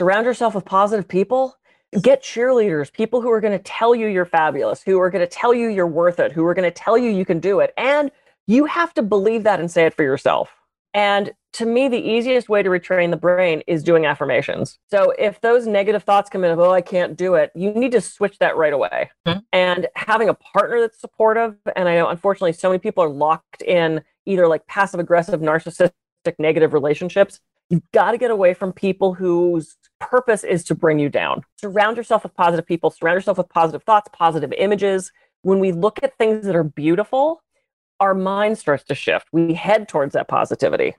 surround yourself with positive people. Get cheerleaders, people who are going to tell you you're fabulous, who are going to tell you you're worth it, who are going to tell you you can do it. And you have to believe that and say it for yourself. And to me, the easiest way to retrain the brain is doing affirmations. So if those negative thoughts come in of, oh, I can't do it, you need to switch that right away. Mm-hmm. And having a partner that's supportive, and I know unfortunately so many people are locked in either like passive aggressive, narcissistic, negative relationships. You've got to get away from people whose purpose is to bring you down. Surround yourself with positive people, surround yourself with positive thoughts, positive images. When we look at things that are beautiful, our mind starts to shift. We head towards that positivity.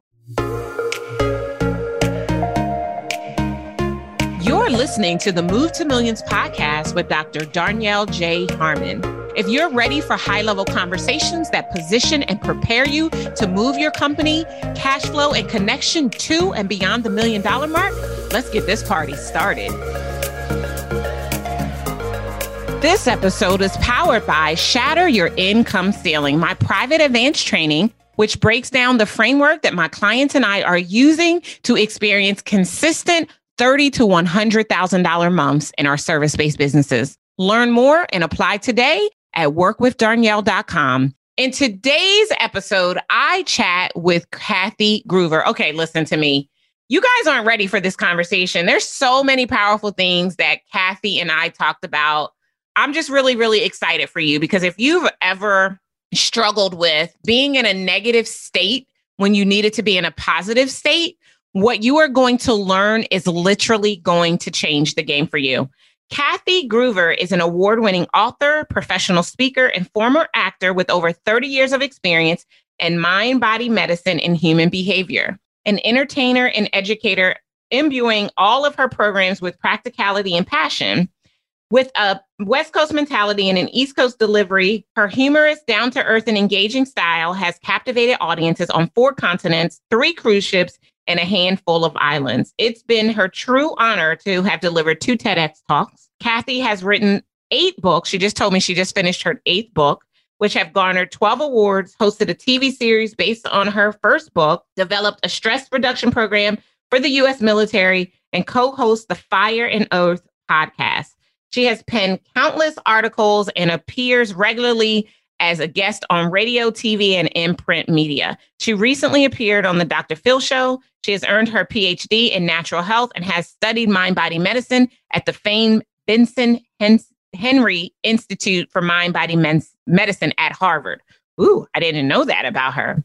You're listening to the Move to Millions podcast with Dr. Darnyelle J. Harmon. If you're ready for high level conversations that position and prepare you to move your company, cash flow, and connection to and beyond the million dollar mark, let's get this party started. This episode is powered by Shatter Your Income Ceiling, my private advanced training, which breaks down the framework that my clients and I are using to experience consistent thirty to one hundred thousand dollar months in our service based businesses. Learn more and apply today at workwithdarnyelle.com. In today's episode, I chat with Kathy Gruver. Okay, listen to me. You guys aren't ready for this conversation. There's so many powerful things that Kathy and I talked about I'm just really, really excited for you because if you've ever struggled with being in a negative state when you needed to be in a positive state, what you are going to learn is literally going to change the game for you. Kathy Gruver is an award winning author, professional speaker, and former actor with over 30 years of experience in mind body medicine and human behavior. An entertainer and educator, imbuing all of her programs with practicality and passion. With a West Coast mentality and an East Coast delivery, her humorous, down to earth, and engaging style has captivated audiences on four continents, three cruise ships, and a handful of islands. It's been her true honor to have delivered two TEDx talks. Kathy has written eight books. She just told me she just finished her eighth book, which have garnered 12 awards, hosted a TV series based on her first book, developed a stress reduction program for the US military, and co hosts the Fire and Earth podcast. She has penned countless articles and appears regularly as a guest on radio, TV, and in print media. She recently appeared on the Dr. Phil Show. She has earned her PhD in natural health and has studied mind body medicine at the famed Benson Henry Institute for Mind Body Medicine at Harvard. Ooh, I didn't know that about her.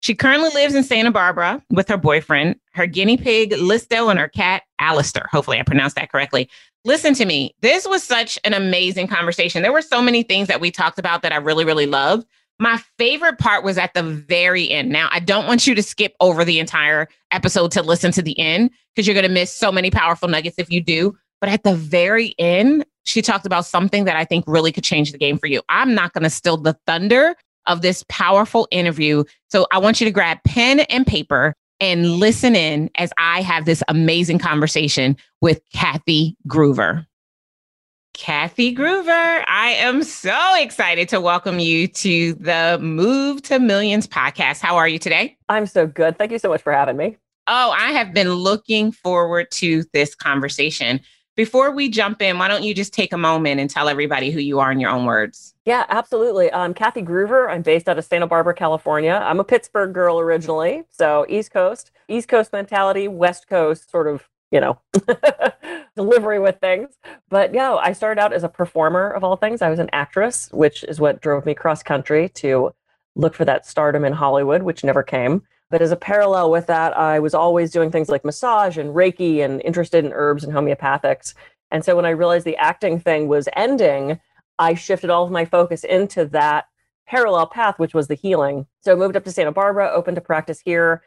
She currently lives in Santa Barbara with her boyfriend, her guinea pig, Listo, and her cat, Alistair. Hopefully, I pronounced that correctly. Listen to me. This was such an amazing conversation. There were so many things that we talked about that I really, really loved. My favorite part was at the very end. Now, I don't want you to skip over the entire episode to listen to the end because you're going to miss so many powerful nuggets if you do. But at the very end, she talked about something that I think really could change the game for you. I'm not going to steal the thunder of this powerful interview. So I want you to grab pen and paper and listen in as I have this amazing conversation with Kathy Gruver. Kathy Gruver, I am so excited to welcome you to the Move to Millions podcast. How are you today? I'm so good. Thank you so much for having me. Oh, I have been looking forward to this conversation. Before we jump in, why don't you just take a moment and tell everybody who you are in your own words? Yeah, absolutely. I'm Kathy Gruver. I'm based out of Santa Barbara, California. I'm a Pittsburgh girl originally, so East Coast, East Coast mentality, West Coast sort of, you know, delivery with things. But yeah, I started out as a performer of all things. I was an actress, which is what drove me cross country to look for that stardom in Hollywood, which never came. But as a parallel with that, I was always doing things like massage and Reiki and interested in herbs and homeopathics. And so when I realized the acting thing was ending, I shifted all of my focus into that parallel path, which was the healing. So I moved up to Santa Barbara, opened a practice here,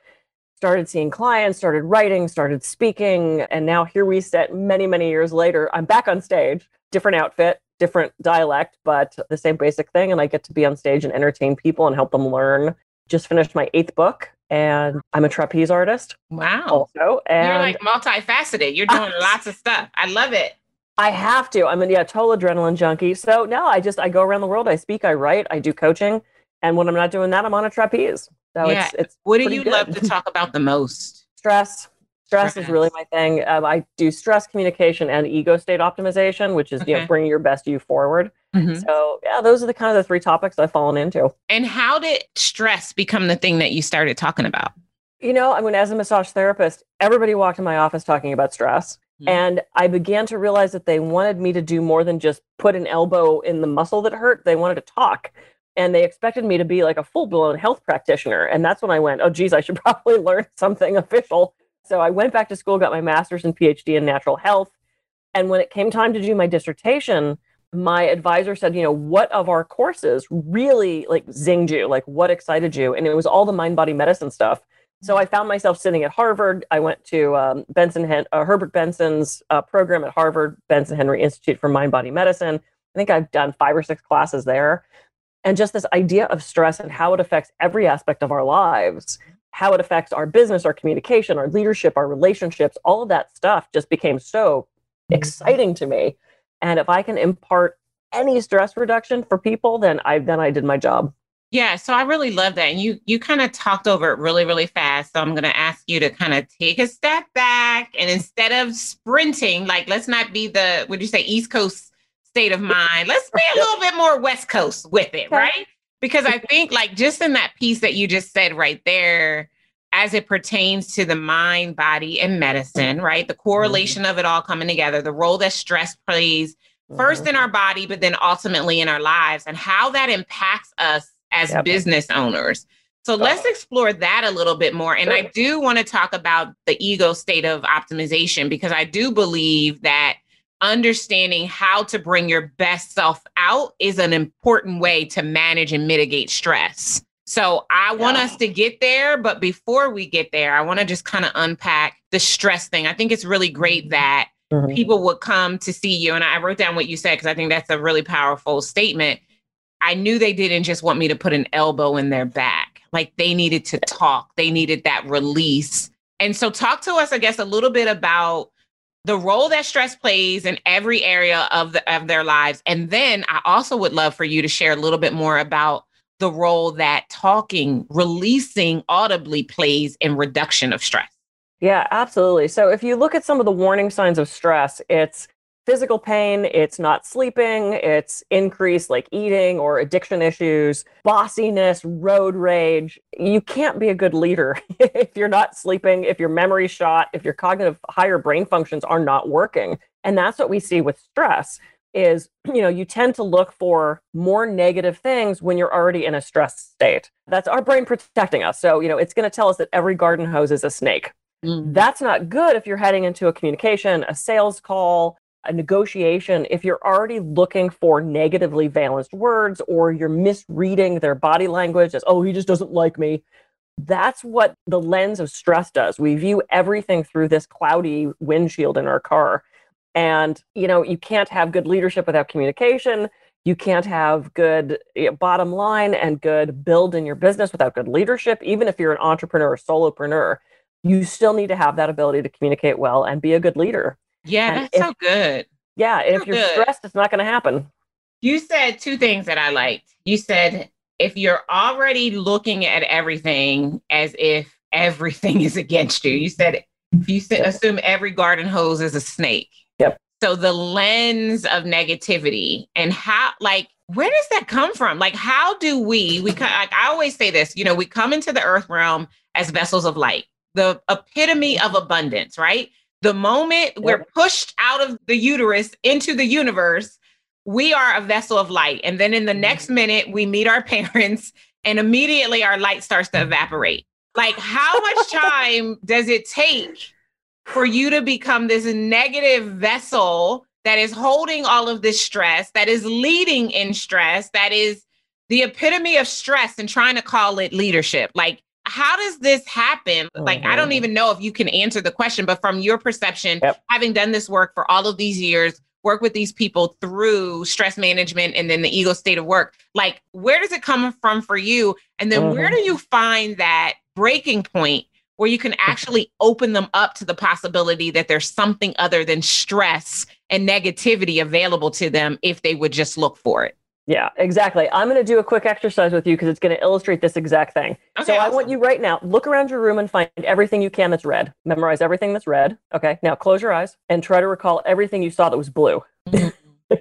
started seeing clients, started writing, started speaking. And now here we sit many, many years later. I'm back on stage, different outfit, different dialect, but the same basic thing. And I get to be on stage and entertain people and help them learn. Just finished my eighth book and I'm a trapeze artist. Wow. Also, and you're like multifaceted. You're doing lots of stuff. I love it. I have to. I'm a yeah, total adrenaline junkie. So no, I just I go around the world. I speak, I write, I do coaching, and when I'm not doing that, I'm on a trapeze. So yeah. it's it's. What do you good. love to talk about the most? Stress, Stress, is really my thing. Um, I do stress communication and ego state optimization, which is okay. you know bringing your best you forward. Mm-hmm. So yeah, those are the kind of the three topics I've fallen into. And how did stress become the thing that you started talking about? You know, I mean, as a massage therapist, everybody walked in my office talking about stress. Mm-hmm. And I began to realize that they wanted me to do more than just put an elbow in the muscle that hurt. They wanted to talk and they expected me to be like a full blown health practitioner. And that's when I went, oh, geez, I should probably learn something official. So I went back to school, got my master's and PhD in natural health. And when it came time to do my dissertation, my advisor said, you know, what of our courses really like zinged you? Like what excited you? And it was all the mind body medicine stuff. So I found myself sitting at Harvard. I went to um, Benson Hen- uh, Herbert Benson's uh, program at Harvard, Benson Henry Institute for Mind Body Medicine. I think I've done five or six classes there and just this idea of stress and how it affects every aspect of our lives how it affects our business our communication our leadership our relationships all of that stuff just became so mm-hmm. exciting to me. And if i can impart any stress reduction for people then i then i did my job. Yeah so i really love that. And you you kind of talked over it really really fast. So i'm going to ask you to kind of take a step back and instead of sprinting like let's not be the would you say east coast state of mind. Let's be a little bit more West Coast with it, right? Because I think, like, just in that piece that you just said right there, as it pertains to the mind, body, and medicine, right? The correlation mm-hmm. of it all coming together, the role that stress plays first in mm-hmm. our body, but then ultimately in our lives, and how that impacts us as yep. business owners. So let's explore that a little bit more. And sure. I do want to talk about the ego state of optimization because I do believe that understanding how to bring your best self out is an important way to manage and mitigate stress. So I want yeah. us to get there, but before we get there, I want to just kind of unpack the stress thing. I think it's really great that mm-hmm. people would come to see you. And I wrote down what you said because I think that's a really powerful statement. I knew they didn't just want me to put an elbow in their back. Like they needed to talk, they needed that release. And so, talk to us, I guess, a little bit about the role that stress plays in every area of the of their lives. And then i also would love for you to share a little bit more about the role that talking releasing audibly plays in reduction of stress. Yeah absolutely. So if you look at some of the warning signs of stress it's physical pain, it's not sleeping, it's increased like eating or addiction issues, bossiness, road rage. You can't be a good leader if you're not sleeping, if your memory's shot, if your cognitive higher brain functions are not working. And that's what we see with stress is you know you tend to look for more negative things when you're already in a stressed state that's our brain protecting us so you know it's going to tell us that every garden hose is a snake mm. that's not good if you're heading into a communication a sales call a negotiation, if you're already looking for negatively valenced words or you're misreading their body language as, oh, he just doesn't like me, that's what the lens of stress does. We view everything through this cloudy windshield in our car. And, you know, you can't have good leadership without communication. You can't have good know, bottom line and good build in your business without good leadership. Even if you're an entrepreneur or solopreneur, you still need to have that ability to communicate well and be a good leader. Yeah, that's if, so good. Yeah, if you're good. stressed, it's not going to happen. You said two things that I liked. You said if you're already looking at everything as if everything is against you, you said if you assume every garden hose is a snake. Yep. So the lens of negativity and how, like, where does that come from? Like, how do we, we, like, I always say this, you know, we come into the earth realm as vessels of light, the epitome of abundance, right? The moment yep. we're pushed out of the uterus into the universe, we are a vessel of light. And then in the mm-hmm. next minute, we meet our parents, and immediately our light starts to evaporate. Like, how much time does it take for you to become this negative vessel that is holding all of this stress, that is leading in stress, that is the epitome of stress and trying to call it leadership? Like, how does this happen? Mm-hmm. Like, I don't mm-hmm. even know if you can answer the question, but from your perception, yep. having done this work for all of these years, work with these people through stress management and then the ego state of work, like, where does it come from for you? And then mm-hmm. where do you find that breaking point where you can actually open them up to the possibility that there's something other than stress and negativity available to them if they would just look for it? Yeah, exactly. I'm going to do a quick exercise with you because it's going to illustrate this exact thing. Okay, so I awesome. want you right now, look around your room and find everything you can that's red. Memorize everything that's red. Okay. Now close your eyes and try to recall everything you saw that was blue. Mhm.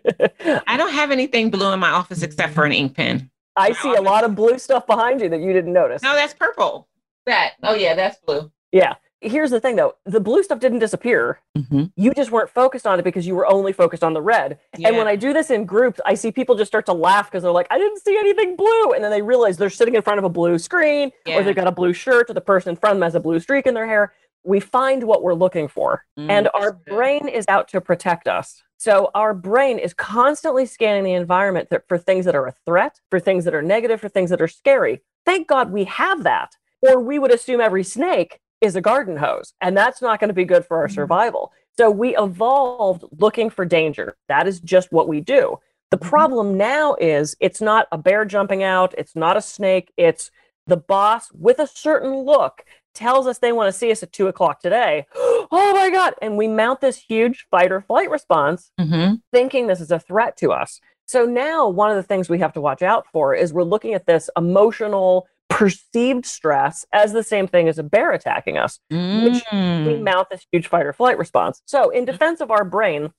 I don't have anything blue in my office except for an ink pen. I see a lot of blue stuff behind you that you didn't notice. No, that's purple. That. Oh yeah, that's blue. Yeah. Here's the thing though the blue stuff didn't disappear. Mm-hmm. You just weren't focused on it because you were only focused on the red. And when I do this in groups, I see people just start to laugh because they're like, I didn't see anything blue. And then they realize they're sitting in front of a blue screen Yeah. or they've got a blue shirt or the person in front of them has a blue streak in their hair. We find what we're looking for. and our brain is out to protect us. So our brain is constantly scanning the environment for things that are a threat, for things that are negative, for things that are scary. Thank God we have that. Or we would assume every snake is a garden hose, and that's not going to be good for our Mhm. survival. So we evolved looking for danger. That is just what we do. The Mhm. problem now is it's not a bear jumping out, it's not a snake, it's the boss with a certain look tells us they want to see us at two o'clock today. oh my God. And we mount this huge fight or flight response Mm-hmm. thinking this is a threat to us. So now one of the things we have to watch out for is we're looking at this emotional perceived stress as the same thing as a bear attacking us. Which mm. We mount this huge fight or flight response. So in mm-hmm. defense of our brain,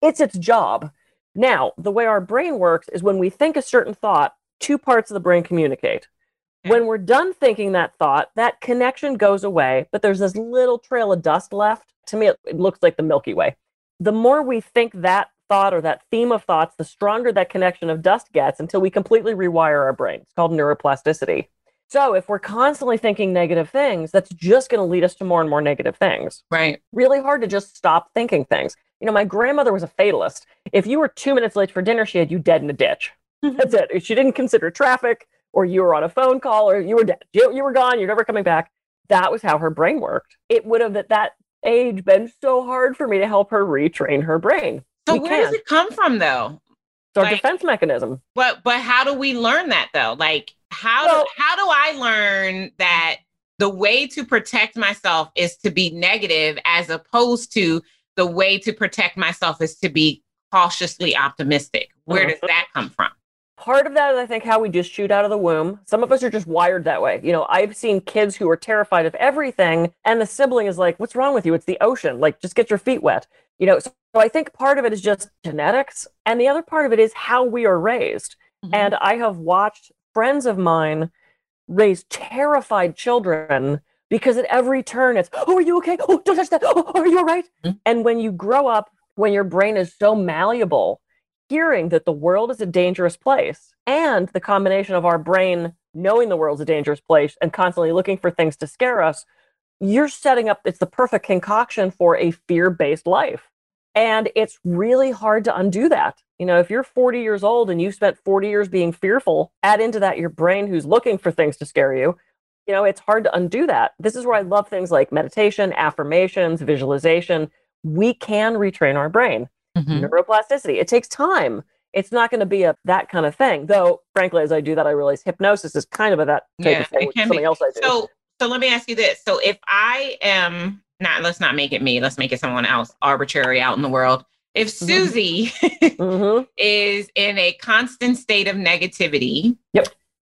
it's its job. Now, the way our brain works is when we think a certain thought, two parts of the brain communicate. Okay. When we're done thinking that thought, that connection goes away, but there's this little trail of dust left. To me, it, it looks like the Milky Way. The more we think that thought or that theme of thoughts, the stronger that connection of dust gets until we completely rewire our brain. It's called neuroplasticity. So if we're constantly thinking negative things, that's just going to lead us to more and more negative things right. really hard to just stop thinking things. You know, my grandmother was a fatalist. If you were two minutes late for dinner, she had you dead in a ditch. Mm-hmm. That's it. She didn't consider traffic, or you were on a phone call, or you were dead. You, you were gone. You're never coming back. That was how her brain worked. It would have at that age been so hard for me to help her retrain her brain. So We where can. does it come from though? It's our like- defense mechanism. But but how do we learn that though? Like how do, how do I learn that the way to protect myself is to be negative as opposed to the way to protect myself is to be cautiously optimistic? Where does Mhm. that come from? Part of that is, I think, how we just shoot out of the womb. Some of us are just wired that way. You know, I've seen kids who are terrified of everything, and the sibling is like, What's wrong with you? It's the ocean. Like, just get your feet wet. You know, so, so I think part of it is just genetics. And the other part of it is how we are raised. Mm-hmm. And I have watched friends of mine raise terrified children because at every turn it's, oh, are you okay? Oh, don't touch that. Oh, are you all right? Mhm. And when you grow up, when your brain is so malleable, hearing that the world is a dangerous place and the combination of our brain knowing the world's a dangerous place and constantly looking for things to scare us, you're setting up, it's the perfect concoction for a fear based life. And it's really hard to undo that. You know, if you're 40 years old and you spent 40 years being fearful, add into that your brain who's looking for things to scare you. You know, it's hard to undo that. This is where I love things like meditation, affirmations, visualization. We can retrain our brain. Mhm. Neuroplasticity. It takes time. It's not going to be a that kind of thing. Though, frankly, as I do that, I realize hypnosis is kind of a that type Yeah, of thing, it which can is something be. else I do. So so let me ask you this. So if I am not let's not make it me, let's make it someone else arbitrary out in the world. If Mhm. Susie Mhm. is in a constant state of negativity. Yep.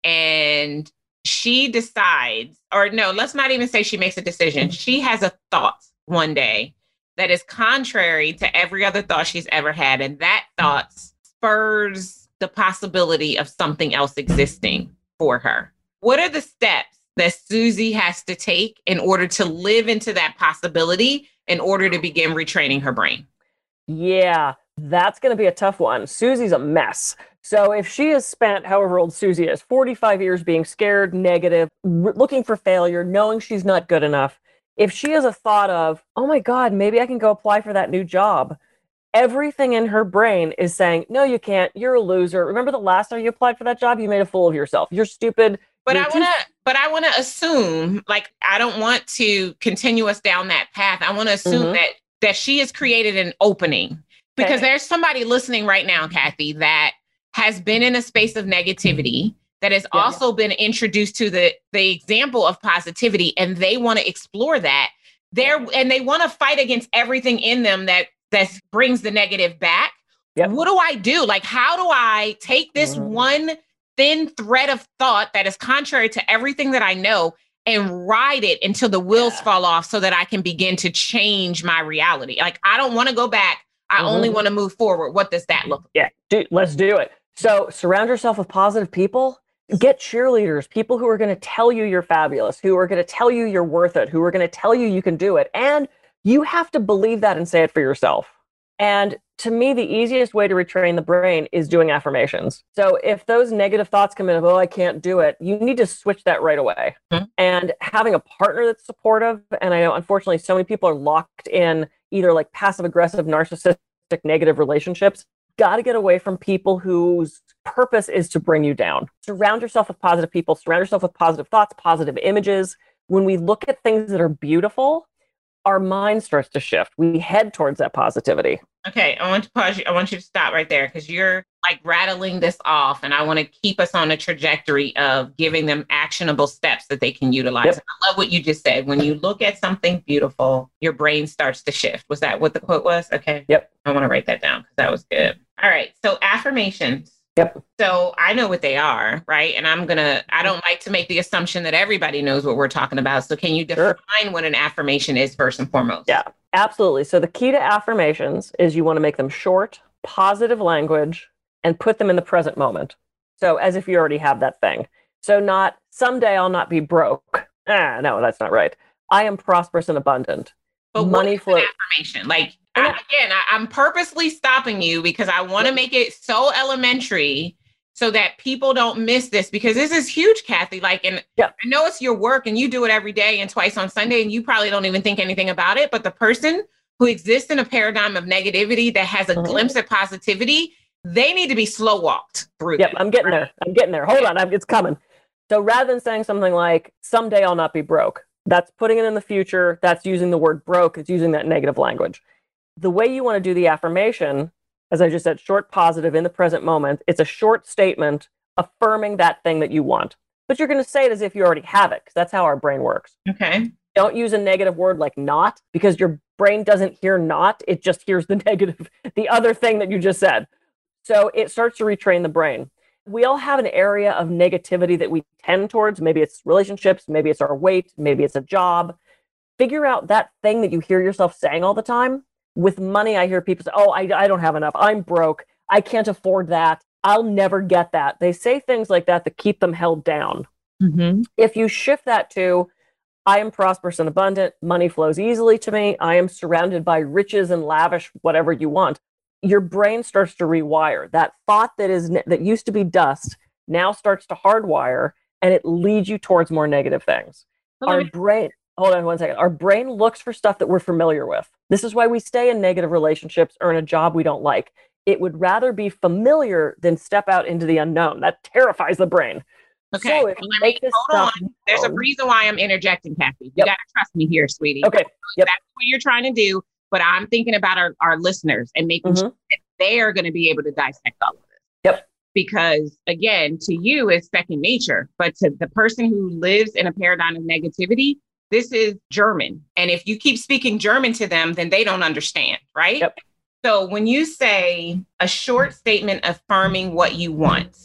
And she decides, or no, let's not even say she makes a decision. She has a thought one day that is contrary to every other thought she's ever had. And that thought spurs the possibility of something else existing for her. What are the steps that Susie has to take in order to live into that possibility in order to begin retraining her brain? Yeah, that's going to be a tough one. Susie's a mess. So if she has spent however old Susie is, 45 years being scared, negative, r- looking for failure, knowing she's not good enough, if she has a thought of, oh my God, maybe I can go apply for that new job, everything in her brain is saying, no, you can't. You're a loser. Remember the last time you applied for that job? You made a fool of yourself. You're stupid. But You're I want to, but I want to assume, like, I don't want to continue us down that path. I want to assume Mhm. that that she has created an opening because Okay. there's somebody listening right now, Kathy, that has been in a space of negativity that has Yeah. also been introduced to the the example of positivity, and they want to explore that. There and they want to fight against everything in them that that brings the negative back. Yep. What do I do? Like, how do I take this Mhm. one thin thread of thought that is contrary to everything that I know and ride it until the wheels Yeah. fall off so that I can begin to change my reality? Like, I don't want to go back. I only Mhm. want to move forward. What does that look like? Yeah, do, let's do it. So surround yourself with positive people. Get cheerleaders, people who are going to tell you you're fabulous, who are going to tell you you're worth it, who are going to tell you you can do it. And you have to believe that and say it for yourself. And to me, the easiest way to retrain the brain is doing affirmations. So if those negative thoughts come in of, oh, I can't do it, you need to switch that right away. Mhm. And having a partner that's supportive, and I know unfortunately so many people are locked in either like passive aggressive, narcissistic, negative relationships got to get away from people whose purpose is to bring you down. Surround yourself with positive people, surround yourself with positive thoughts, positive images. When we look at things that are beautiful, our mind starts to shift. We head towards that positivity. Okay, I want to pause you. I want you to stop right there because you're like rattling this off, and I want to keep us on a trajectory of giving them actionable steps that they can utilize. Yep. I love what you just said. When you look at something beautiful, your brain starts to shift. Was that what the quote was? Okay. Yep. I want to write that down because that was good. All right. So affirmations. Yep. So I know what they are, right? And I'm gonna. I don't like to make the assumption that everybody knows what we're talking about. So can you define Sure. what an affirmation is first and foremost? Yeah. Absolutely. So the key to affirmations is you want to make them short, positive language, and put them in the present moment. So as if you already have that thing. So not someday I'll not be broke. Ah, no, that's not right. I am prosperous and abundant. But Money an affirmation? Like I, again, I, I'm purposely stopping you because I want to make it so elementary so that people don't miss this because this is huge, Kathy. Like, and Yeah. I know it's your work and you do it every day and twice on Sunday, and you probably don't even think anything about it. But the person who exists in a paradigm of negativity that has a Mhm. glimpse at positivity, they need to be slow walked through. Yep, this, I'm getting right? there. I'm getting there. Hold on, I'm, it's coming. So rather than saying something like "someday I'll not be broke," that's putting it in the future. That's using the word "broke." It's using that negative language. The way you want to do the affirmation, as I just said, short, positive in the present moment. It's a short statement affirming that thing that you want, but you're going to say it as if you already have it, because that's how our brain works. Okay. Don't use a negative word like "not," because your brain doesn't hear "not." It just hears the negative, the other thing that you just said. So it starts to retrain the brain. We all have an area of negativity that we tend towards. Maybe it's relationships, maybe it's our weight, maybe it's a job. Figure out that thing that you hear yourself saying all the time. With money, I hear people say, Oh, I, I don't have enough. I'm broke. I can't afford that. I'll never get that. They say things like that that keep them held down Mm-hmm. if you shift that to I am prosperous and abundant, money flows easily to me, I am surrounded by riches and lavish whatever you want, your brain starts to rewire. That thought that is that used to be dust now starts to hardwire and it leads you towards more negative things. Our brain Hold on one second. Our brain looks for stuff that we're familiar with. This is why we stay in negative relationships or in a job we don't like. It would rather be familiar than step out into the unknown. That terrifies the brain. Okay. So me hold on. There's a reason why I'm interjecting, Kathy. You Yep. got to trust me here, sweetie. Okay. Yep. That's what you're trying to do. But I'm thinking about our, our listeners and making Mhm. sure that they are going to be able to dissect all of this. Yep. Because again, to you, it's second nature. But to the person who lives in a paradigm of negativity, this is German. And if you keep speaking German to them, then they don't understand, right? Yep. So when you say a short statement affirming what you want,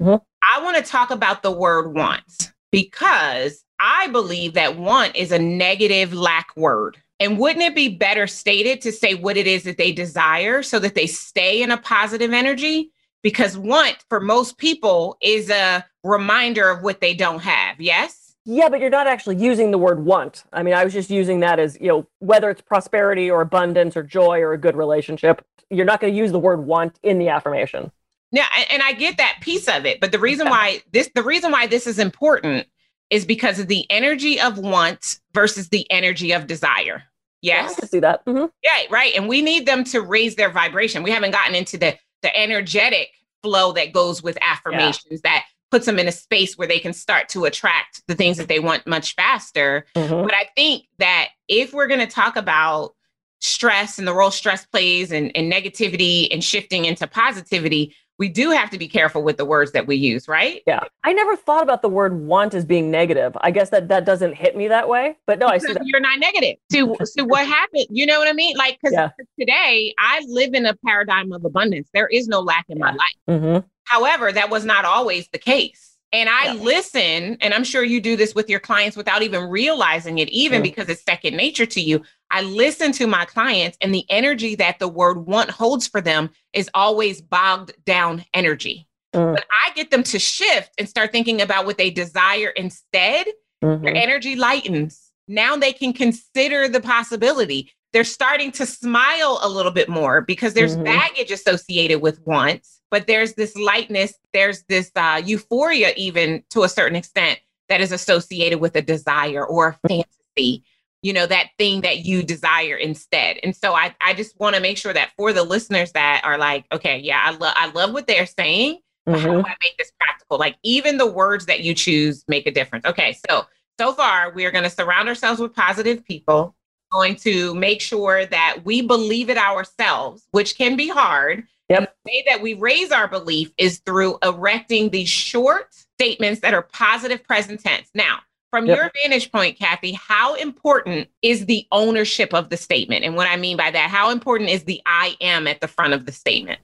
Mhm. I want to talk about the word want because I believe that want is a negative lack word. And wouldn't it be better stated to say what it is that they desire so that they stay in a positive energy? Because want for most people is a reminder of what they don't have. Yes? Yeah, but you're not actually using the word want. I mean, I was just using that as, you know, whether it's prosperity or abundance or joy or a good relationship, you're not going to use the word want in the affirmation. Yeah, and I get that piece of it, but the reason why this the reason why this is important is because of the energy of want versus the energy of desire. Yeah, I Yes. can see that. Mhm. Yeah, right. And we need them to raise their vibration. We haven't gotten into the the energetic flow that goes with affirmations that puts them in a space where they can start to attract the things that they want much faster. Mhm. But I think that if we're going to talk about stress and the role stress plays and, and negativity and shifting into positivity, we do have to be careful with the words that we use, right? Yeah. I never thought about the word want as being negative. I guess that that doesn't hit me that way. But no, because I see that. You're not negative. So, so what happened? You know what I mean? Like, because Yeah. today I live in a paradigm of abundance. There is no lack in my life. Mhm. However, that was not always the case. And I Yeah. listen, and I'm sure you do this with your clients without even realizing it, even Mm. because it's second nature to you. I listen to my clients, and the energy that the word want holds for them is always bogged down energy. Mm. When I get them to shift and start thinking about what they desire instead, their Mhm. energy lightens. Now they can consider the possibility. They're starting to smile a little bit more because there's Mhm. baggage associated with wants, but there's this lightness, there's this uh, euphoria, even to a certain extent, that is associated with a desire or a fantasy, you know, that thing that you desire instead. And so I, I just want to make sure that for the listeners that are like, okay, yeah, I love I love what they're saying, but how do I make this practical? Like even the words that you choose make a difference. Okay, so so far we are going to surround ourselves with positive people. Going to make sure that we believe it ourselves, which can be hard. Yep. The way that we raise our belief is through erecting these short statements that are positive present tense. Now, from Yep. your vantage point, Kathy, how important is the ownership of the statement? And what I mean by that, how important is the I am at the front of the statement?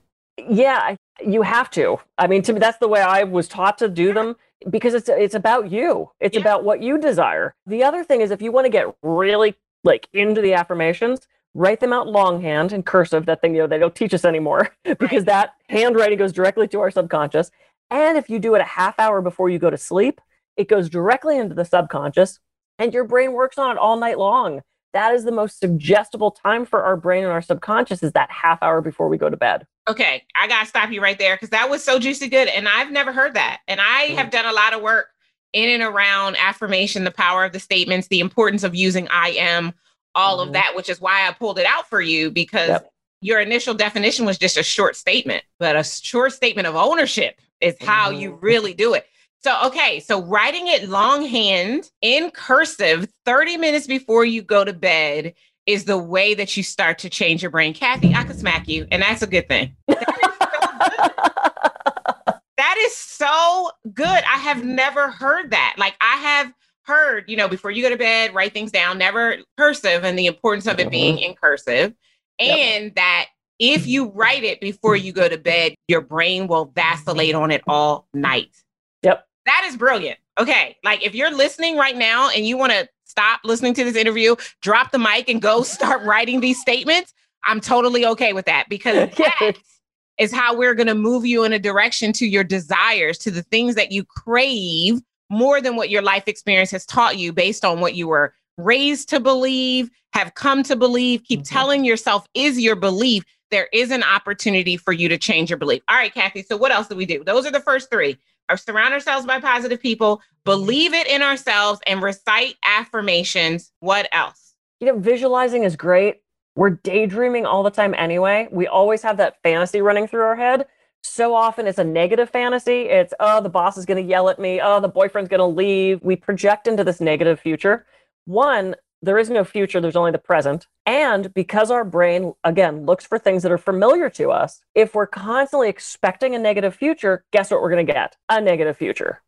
Yeah, you have to. I mean, to me, that's the way I was taught to do them because it's it's about you. It's Yeah. about what you desire. The other thing is, if you want to get really like into the affirmations, write them out longhand and cursive. That thing, you know, they don't teach us anymore because that handwriting goes directly to our subconscious. And if you do it a half hour before you go to sleep, it goes directly into the subconscious, and your brain works on it all night long. That is the most suggestible time for our brain and our subconscious is that half hour before we go to bed. Okay, I gotta stop you right there because that was so juicy good, and I've never heard that. And I Mm. have done a lot of work in and around affirmation, the power of the statements, the importance of using I am, all Mhm. of that, which is why I pulled it out for you because Yep. your initial definition was just a short statement, but a short statement of ownership is how you Mhm. really do it. So, okay, so writing it longhand in cursive 30 minutes before you go to bed is the way that you start to change your brain. Kathy, I could smack you, and that's a good thing. That is so good. I have never heard that. Like I have heard, you know, before you go to bed, write things down, never cursive, and the importance of it mm-hmm. being in cursive. Yep. And that if you write it before you go to bed, your brain will vacillate on it all night. Yep. That is brilliant. Okay. Like if you're listening right now and you want to stop listening to this interview, drop the mic and go start writing these statements, I'm totally okay with that because that is how we're going to move you in a direction to your desires, to the things that you crave more than what your life experience has taught you based on what you were raised to believe, have come to believe, keep Mhm. telling yourself is your belief. There is an opportunity for you to change your belief. All right, Kathy. So, what else do we do? Those are the first three. Or surround ourselves by positive people, believe it in ourselves, and recite affirmations. What else? you know, visualizing is great. We're daydreaming all the time anyway. We always have that fantasy running through our head. So often it's a negative fantasy. It's, oh, the boss is going to yell at me. Oh, the boyfriend's going to leave. We project into this negative future. One, there is no future, there's only the present. And because our brain, again, looks for things that are familiar to us, if we're constantly expecting a negative future, guess what we're going to get? A negative future.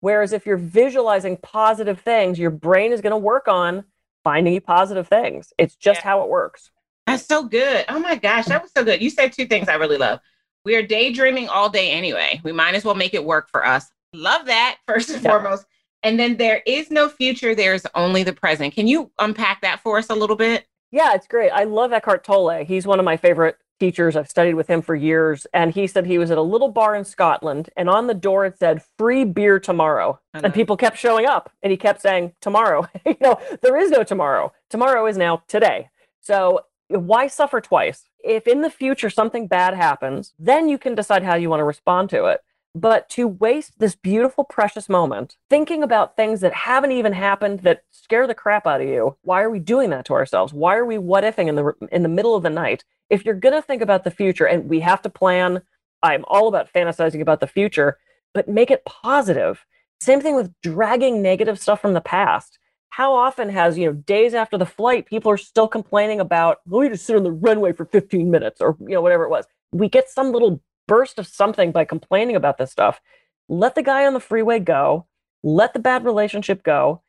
Whereas if you're visualizing positive things, your brain is going to work on finding you positive things. It's just Yeah. how it works. That's so good. Oh my gosh, that was so good. You said two things I really love. We are daydreaming all day anyway. We might as well make it work for us. Love that, first and Yeah. foremost. And then there is no future, there's only the present. Can you unpack that for us a little bit? Yeah, it's great. I love Eckhart Tolle. He's one of my favorite teachers. I've studied with him for years. And he said he was at a little bar in Scotland, and on the door it said free beer tomorrow. And people kept showing up, and he kept saying, Tomorrow. you know, there is no tomorrow. Tomorrow is now today. So why suffer twice? If in the future something bad happens, then you can decide how you want to respond to it. But to waste this beautiful, precious moment thinking about things that haven't even happened that scare the crap out of you, why are we doing that to ourselves? Why are we what ifing in the in the middle of the night? If you're gonna think about the future, and we have to plan, I'm all about fantasizing about the future, but make it positive. Same thing with dragging negative stuff from the past. How often has, you know, days after the flight, people are still complaining about, oh, well, we just sit on the runway for 15 minutes or, you know, whatever it was. We get some little burst of something by complaining about this stuff, let the guy on the freeway go, let the bad relationship go.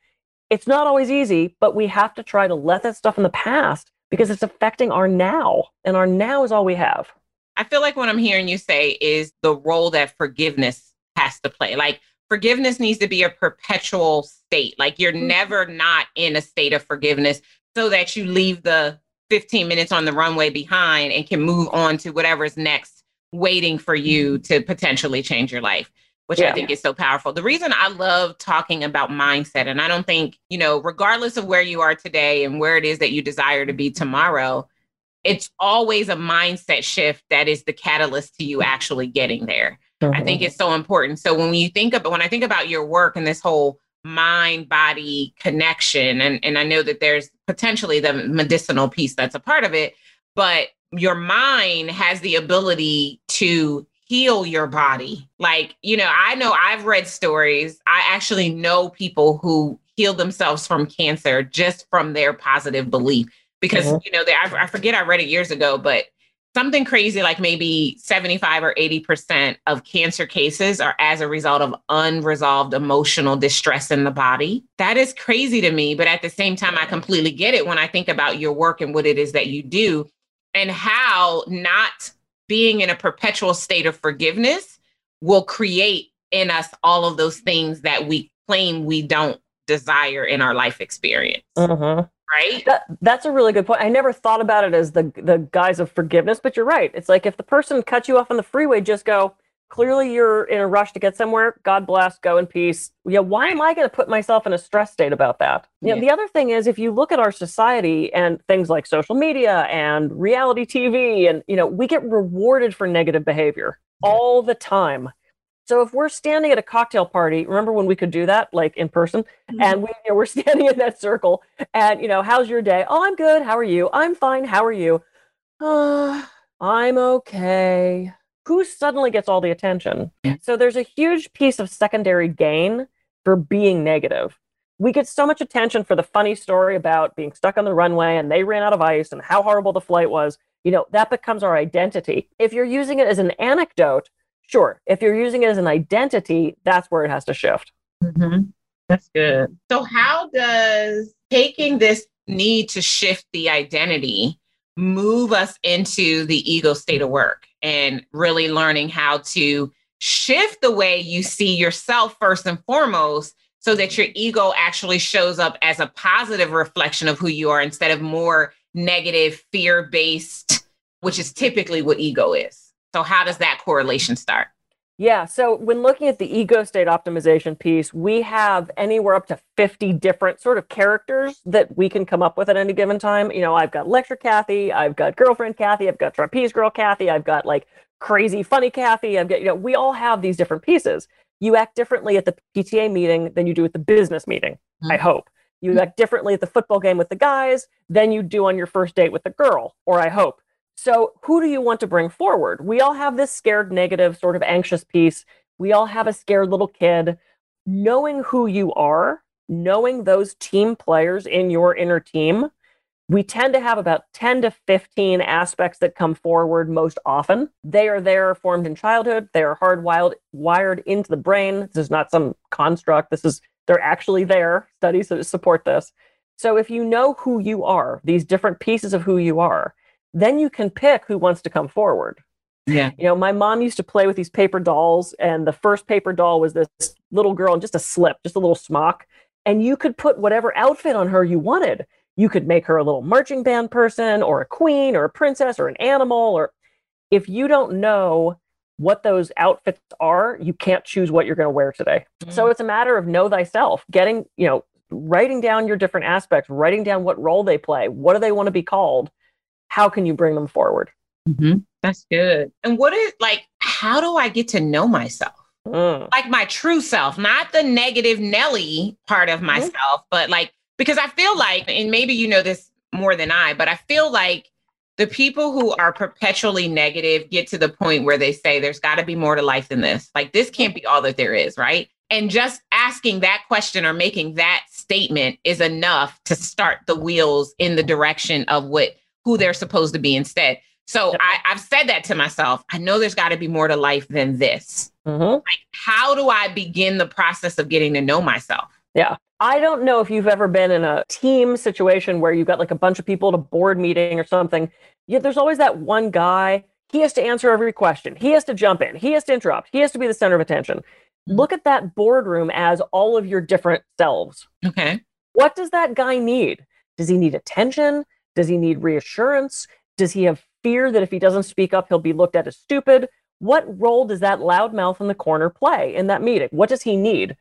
It's not always easy, but we have to try to let that stuff in the past because it's affecting our now, and our now is all we have. I feel like what I'm hearing you say is the role that forgiveness has to play. Like forgiveness needs to be a perpetual state. Like you're mm-hmm. never not in a state of forgiveness so that you leave the 15 minutes on the runway behind and can move on to whatever's next waiting for you mm-hmm. to potentially change your life which yeah. I think is so powerful. The reason I love talking about mindset, and I don't think, you know, regardless of where you are today and where it is that you desire to be tomorrow, it's always a mindset shift that is the catalyst to you actually getting there. Mm-hmm. I think it's so important. So when you think about when I think about your work and this whole mind body connection and and I know that there's potentially the medicinal piece that's a part of it, but your mind has the ability to heal your body. Like, you know, I know I've read stories. I actually know people who heal themselves from cancer just from their positive belief because mm-hmm. you know they, I, I forget I read it years ago, but something crazy like maybe 75 or 80% of cancer cases are as a result of unresolved emotional distress in the body. That is crazy to me, but at the same time I completely get it when I think about your work and what it is that you do and how not being in a perpetual state of forgiveness will create in us all of those things that we claim we don't desire in our life experience. Mm-hmm right? That, that's a really good point. I never thought about it as the the guise of forgiveness, but you're right. It's like if the person cuts you off on the freeway, just go. Clearly, you're in a rush to get somewhere. God bless. Go in peace. Yeah. Why am I going to put myself in a stress state about that? You know, yeah. the other thing is if you look at our society and things like social media and reality TV, and you know, we get rewarded for negative behavior all the time. So if we're standing at a cocktail party, remember when we could do that, like in person, mm-hmm. and we you know, we're standing in that circle, and you know, how's your day? Oh, I'm good. How are you? I'm fine. How are you? Uh, I'm okay. Who suddenly gets all the attention? Yeah. So there's a huge piece of secondary gain for being negative. We get so much attention for the funny story about being stuck on the runway and they ran out of ice and how horrible the flight was. You know, that becomes our identity. If you're using it as an anecdote, Sure. If you're using it as an identity, that's where it has to shift. Mm-hmm. That's good. So, how does taking this need to shift the identity move us into the ego state of work and really learning how to shift the way you see yourself first and foremost so that your ego actually shows up as a positive reflection of who you are instead of more negative, fear based, which is typically what ego is? So, how does that correlation start? Yeah. So when looking at the ego state optimization piece, we have anywhere up to 50 different sort of characters that we can come up with at any given time. You know, I've got lecture Kathy, I've got girlfriend Kathy, I've got trapeze girl Kathy, I've got like crazy funny Kathy. I've got, you know, we all have these different pieces. You act differently at the PTA meeting than you do at the business meeting, mm-hmm. I hope. You act differently at the football game with the guys than you do on your first date with the girl, or I hope. So, who do you want to bring forward? We all have this scared, negative, sort of anxious piece. We all have a scared little kid. Knowing who you are, knowing those team players in your inner team, we tend to have about 10 to 15 aspects that come forward most often. They are there formed in childhood. They are hardwired wired into the brain. This is not some construct. This is they're actually there. Studies support this. So if you know who you are, these different pieces of who you are, then you can pick who wants to come forward. Yeah. You know, my mom used to play with these paper dolls, and the first paper doll was this little girl in just a slip, just a little smock. And you could put whatever outfit on her you wanted. You could make her a little marching band person, or a queen, or a princess, or an animal. Or if you don't know what those outfits are, you can't choose what you're going to wear today. Mm-hmm. So it's a matter of know thyself, getting, you know, writing down your different aspects, writing down what role they play, what do they want to be called, how can you bring them forward? Mm-hmm. That's good. And what is like, how do I get to know myself? Mm. Like my true self, not the negative Nelly part of mm-hmm. myself, mm-hmm. but like, because I feel like, and maybe you know this more than I, but I feel like the people who are perpetually negative get to the point where they say there's got to be more to life than this. Like, this can't be all that there is, right? And just asking that question or making that statement is enough to start the wheels in the direction of what who they're supposed to be instead. So Yep. I, I've said that to myself. I know there's got to be more to life than this. Mhm. Like, how do I begin the process of getting to know myself? Yeah. I don't know if you've ever been in a team situation where you've got like a bunch of people at a board meeting or something. Yeah, there's always that one guy. He has to answer every question. He has to jump in. He has to interrupt. He has to be the center of attention. Mhm. Look at that boardroom as all of your different selves. Okay. What does that guy need? Does he need attention? Does he need reassurance? Does he have fear that if he doesn't speak up, he'll be looked at as stupid? What role does that loudmouth in the corner play in that meeting? What does he need?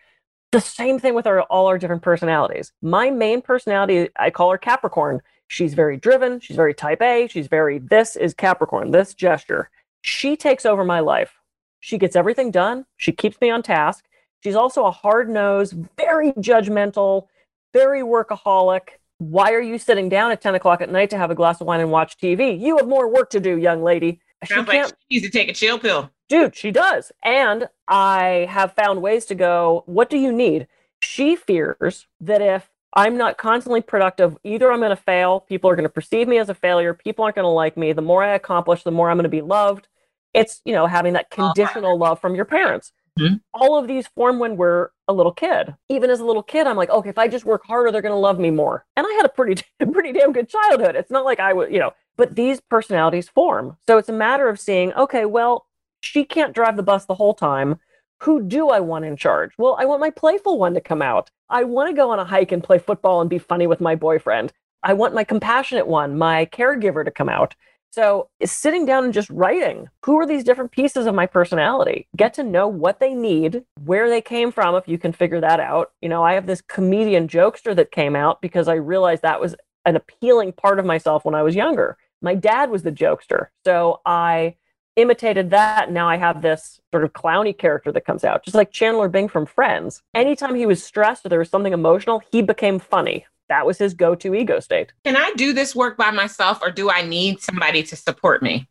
The same thing with our, all our different personalities. My main personality, I call her Capricorn. She's very driven. She's very type A. She's very, this is Capricorn, this gesture. She takes over my life. She gets everything done. She keeps me on task. She's also a hard nosed, very judgmental, very workaholic. Why are you sitting down at 10 o'clock at night to have a glass of wine and watch TV? You have more work to do, young lady. She Sounds like can't, she needs to take a chill pill. dude, she does. And I have found ways to go, what do you need? She fears that if I'm not constantly productive, either I'm going to fail, people are going to perceive me as a failure, people aren't going to like me. The more I accomplish, the more I'm going to be loved. It's, you know, having that oh, conditional love from your parents. Mhm. All of these form when we're a little kid. Even as a little kid, I'm like, okay, if I just work harder, they're going to love me more. And I had a pretty, pretty damn good childhood. It's not like I would, you know, but these personalities form. So it's a matter of seeing, okay, well, she can't drive the bus the whole time. Who do I want in charge? Well, I want my playful one to come out. I want to go on a hike and play football and be funny with my boyfriend. I want my compassionate one, my caregiver to come out. So, sitting down and just writing who are these different pieces of my personality? Get to know what they need, where they came from, if you can figure that out. You know, I have this comedian jokester that came out because I realized that was an appealing part of myself when I was younger. My dad was the jokester. So, I imitated that. Now I have this sort of clowny character that comes out, just like Chandler Bing from Friends. Anytime he was stressed or there was something emotional, he became funny. That was his go to ego state. Can I do this work by myself or do I need somebody to support me?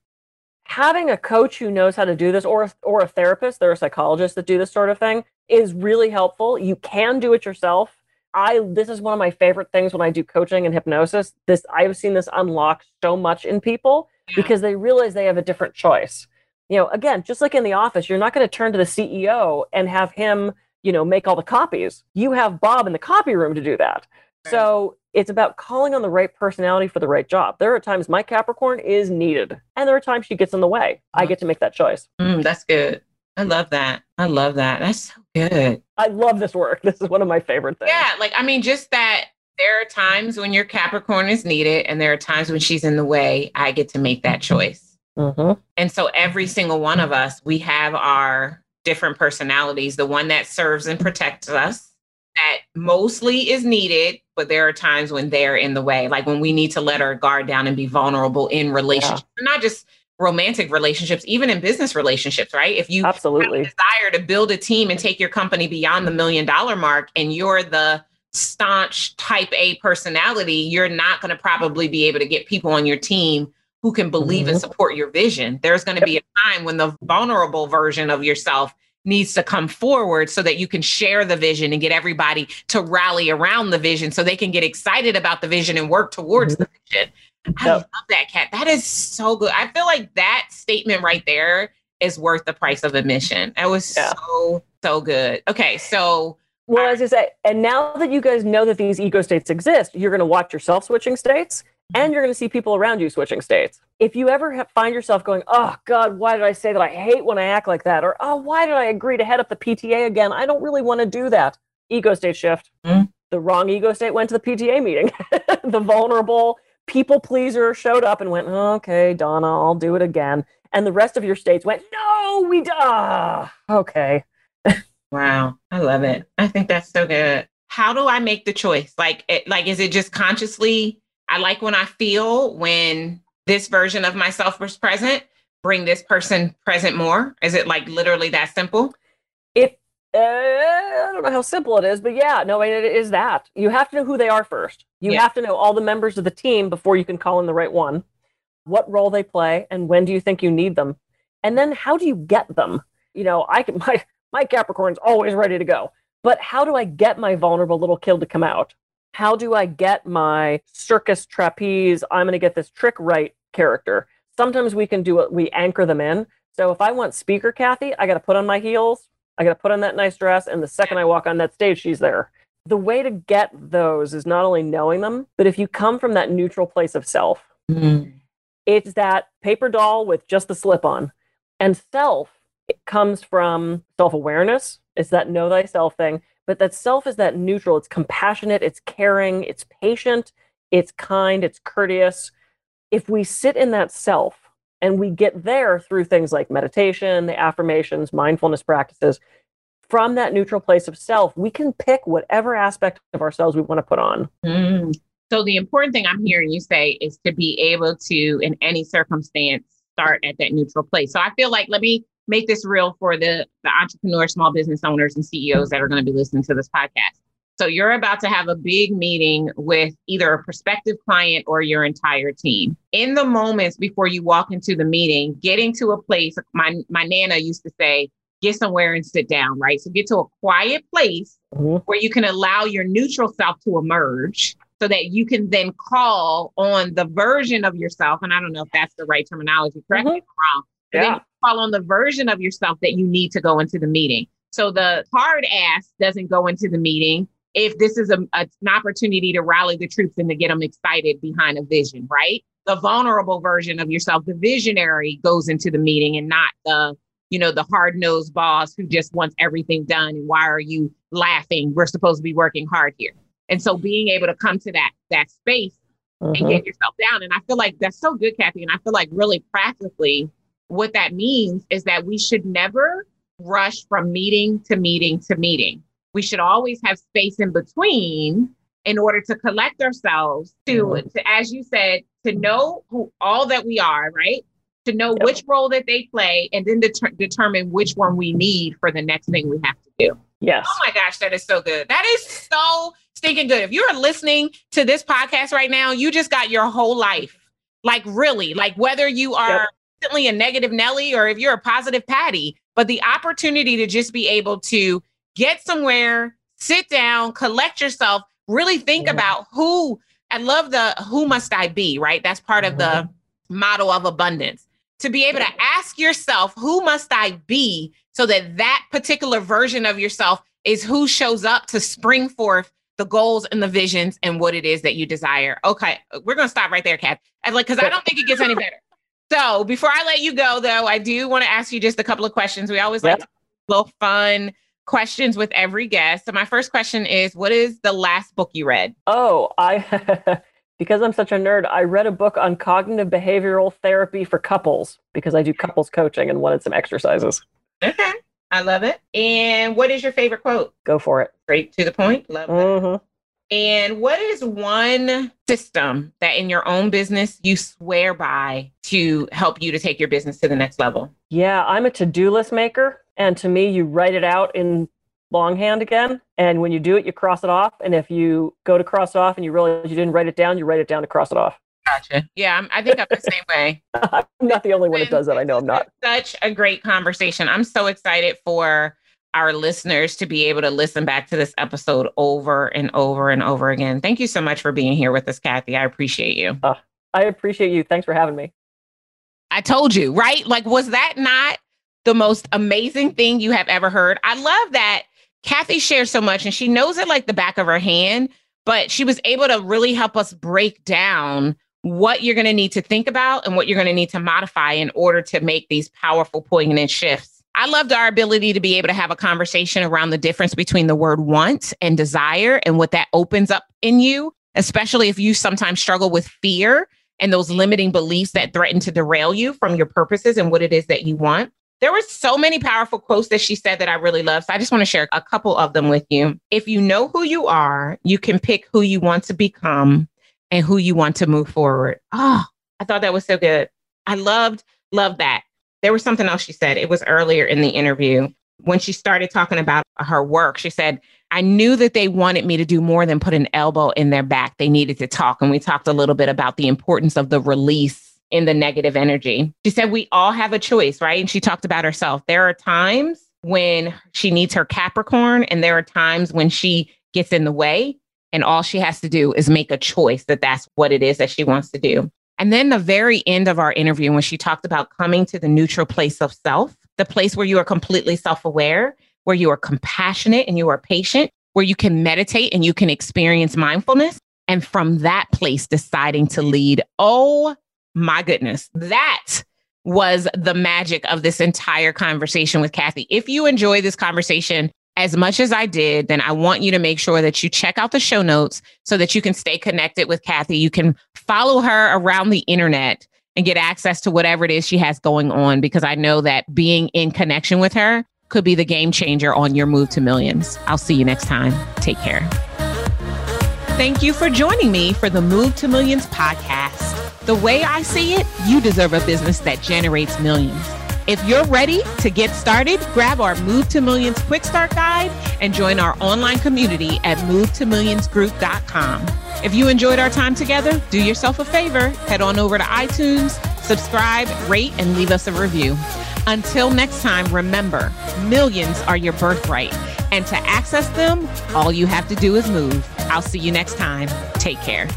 Having a coach who knows how to do this or, or a therapist, there are psychologists that do this sort of thing, is really helpful. You can do it yourself. I this is one of my favorite things when I do coaching and hypnosis. This I've seen this unlock so much in people Yeah. because they realize they have a different choice. You know, again, just like in the office, you're not going to turn to the CEO and have him, you know, make all the copies. You have Bob in the copy room to do that. So it's about calling on the right personality for the right job. There are times my Capricorn is needed, and there are times she gets in the way. I get to make that choice. Mm, that's good. I love that. I love that. That's so good. I love this work. This is one of my favorite things. Yeah, like I mean, just that there are times when your Capricorn is needed, and there are times when she's in the way. I get to make that choice. Mhm. And so every single one of us, we have our different personalities. The one that serves and protects us, that mostly is needed, but there are times when they're in the way, like when we need to let our guard down and be vulnerable in relationships, not just romantic relationships, even in business relationships, right? If you Absolutely. desire to build a team and take your company beyond the million dollar mark and you're the staunch type A personality, you're not going to probably be able to get people on your team who can believe and Mhm. support your vision. There's going to be a time when the vulnerable version of yourself needs to come forward so that you can share the vision and get everybody to rally around the vision so they can get excited about the vision and work towards the mm-hmm. vision. I Yep. love that cat. That is so good. I feel like that statement right there is worth the price of admission. That was Yeah. so, so good. Okay. So, Well, as I say, and now that you guys know that these ego states exist, you're going to watch yourself switching states and you're going to see people around you switching states. If you ever ha- find yourself going, oh, God, why did I say that? I hate when I act like that. Or, oh, why did I agree to head up the PTA again? I don't really want to do that. Ego state shift. Mhm. The wrong ego state went to the PTA meeting. the vulnerable people pleaser showed up and went, okay, Donna, I'll do it again. And the rest of your states went, no, we, ah, okay. wow. I love it. I think that's so good. How do I make the choice? Like, it, like, is it just consciously? I like when I feel when this version of myself was present. Bring this person present more. Is it like literally that simple? It uh, I don't know how simple it is, but yeah, no, it is that. You have to know who they are first. You Yeah. have to know all the members of the team before you can call in the right one. What role they play and when do you think you need them? And then how do you get them? You know, I can my my Capricorn's always ready to go. But how do I get my vulnerable little kid to come out? How do I get my circus trapeze, I'm going to get this trick right character? sometimes we can do it, we anchor them in. So if I want speaker Kathy, I got to put on my heels, I got to put on that nice dress, and the second I walk on that stage, she's there. The way to get those is not only knowing them, but if you come from that neutral place of self, mm. it's that paper doll with just the slip on. And self it comes from self awareness, it's that know thyself thing. But that self is that neutral, it's compassionate, it's caring, it's patient, it's kind, it's courteous. If we sit in that self and we get there through things like meditation, the affirmations, mindfulness practices, from that neutral place of self, we can pick whatever aspect of ourselves we want to put on. Mm. So, the important thing I'm hearing you say is to be able to, in any circumstance, start at that neutral place. So, I feel like, let me make this real for the, the entrepreneurs, small business owners, and CEOs that are going to be listening to this podcast. So you're about to have a big meeting with either a prospective client or your entire team. In the moments before you walk into the meeting, getting to a place, my, my Nana used to say, get somewhere and sit down, right? So get to a quiet place mm-hmm. where you can allow your neutral self to emerge so that you can then call on the version of yourself. And I don't know if that's the right terminology, correct mm-hmm. me if I'm wrong. But yeah. then call on the version of yourself that you need to go into the meeting. So the hard ass doesn't go into the meeting if this is a, a, an opportunity to rally the troops and to get them excited behind a vision, right? The vulnerable version of yourself, the visionary goes into the meeting and not the, you know, the hard nosed boss who just wants everything done. And why are you laughing? We're supposed to be working hard here. And so being able to come to that, that space and mm-hmm. get yourself down. And I feel like that's so good, Kathy. And I feel like really practically what that means is that we should never rush from meeting to meeting to meeting we should always have space in between in order to collect ourselves to, mm-hmm. to as you said, to know who all that we are, right? To know yep. which role that they play and then det- determine which one we need for the next thing we have to do. Yes. Oh my gosh, that is so good. That is so stinking good. If you're listening to this podcast right now, you just got your whole life. Like really, like whether you are yep. A negative Nelly or if you're a positive Patty, but the opportunity to just be able to get somewhere, sit down, collect yourself, really think mm-hmm. about who I love the who must I be, right? That's part mm-hmm. of the mm-hmm. model of abundance. To be able to ask yourself, who must I be so that that particular version of yourself is who shows up to spring forth the goals and the visions and what it is that you desire. Okay, we're going to stop right there, Kath. I like cuz I don't think it gets any better. So, before I let you go though, I do want to ask you just a couple of questions. We always yep. like little fun questions with every guest. So my first question is what is the last book you read? Oh, I because I'm such a nerd, I read a book on cognitive behavioral therapy for couples because I do couples coaching and wanted some exercises. Okay. I love it. And what is your favorite quote? Go for it. Straight to the point. Love mm-hmm. And what is one system that in your own business you swear by to help you to take your business to the next level? Yeah, I'm a to do list maker. And to me, you write it out in longhand again. And when you do it, you cross it off. And if you go to cross it off and you realize you didn't write it down, you write it down to cross it off. Gotcha. Yeah, I'm, i think I'm the same way. I'm not the only one that does that. I know I'm not. Such a great conversation. I'm so excited for our listeners to be able to listen back to this episode over and over and over again. Thank you so much for being here with us, Kathy. I appreciate you. Uh, I appreciate you. Thanks for having me. I told you, right? Like, was that not the most amazing thing you have ever heard? I love that Kathy shares so much and she knows it like the back of her hand, but she was able to really help us break down what you're going to need to think about and what you're going to need to modify in order to make these powerful, poignant shifts I loved our ability to be able to have a conversation around the difference between the word want and desire and what that opens up in you, especially if you sometimes struggle with fear and those limiting beliefs that threaten to derail you from your purposes and what it is that you want. There were so many powerful quotes that she said that I really love. So I just want to share a couple of them with you. If you know who you are, you can pick who you want to become and who you want to move forward. Oh, I thought that was so good. I loved, loved that there was something else she said. It was earlier in the interview when she started talking about her work. She said, I knew that they wanted me to do more than put an elbow in their back. They needed to talk. And we talked a little bit about the importance of the release in the negative energy. She said, We all have a choice, right? And she talked about herself. There are times when she needs her Capricorn, and there are times when she gets in the way. And all she has to do is make a choice that that's what it is that she wants to do. And then the very end of our interview, when she talked about coming to the neutral place of self, the place where you are completely self aware, where you are compassionate and you are patient, where you can meditate and you can experience mindfulness. And from that place, deciding to lead. Oh my goodness. That was the magic of this entire conversation with Kathy. If you enjoy this conversation as much as I did, then I want you to make sure that you check out the show notes so that you can stay connected with Kathy. You can follow her around the internet and get access to whatever it is she has going on because I know that being in connection with her could be the game changer on your move to millions. I'll see you next time. Take care. Thank you for joining me for the Move to Millions podcast. The way I see it, you deserve a business that generates millions. If you're ready to get started, grab our Move to Millions Quick Start Guide and join our online community at movetomillionsgroup.com. If you enjoyed our time together, do yourself a favor, head on over to iTunes, subscribe, rate, and leave us a review. Until next time, remember millions are your birthright. And to access them, all you have to do is move. I'll see you next time. Take care.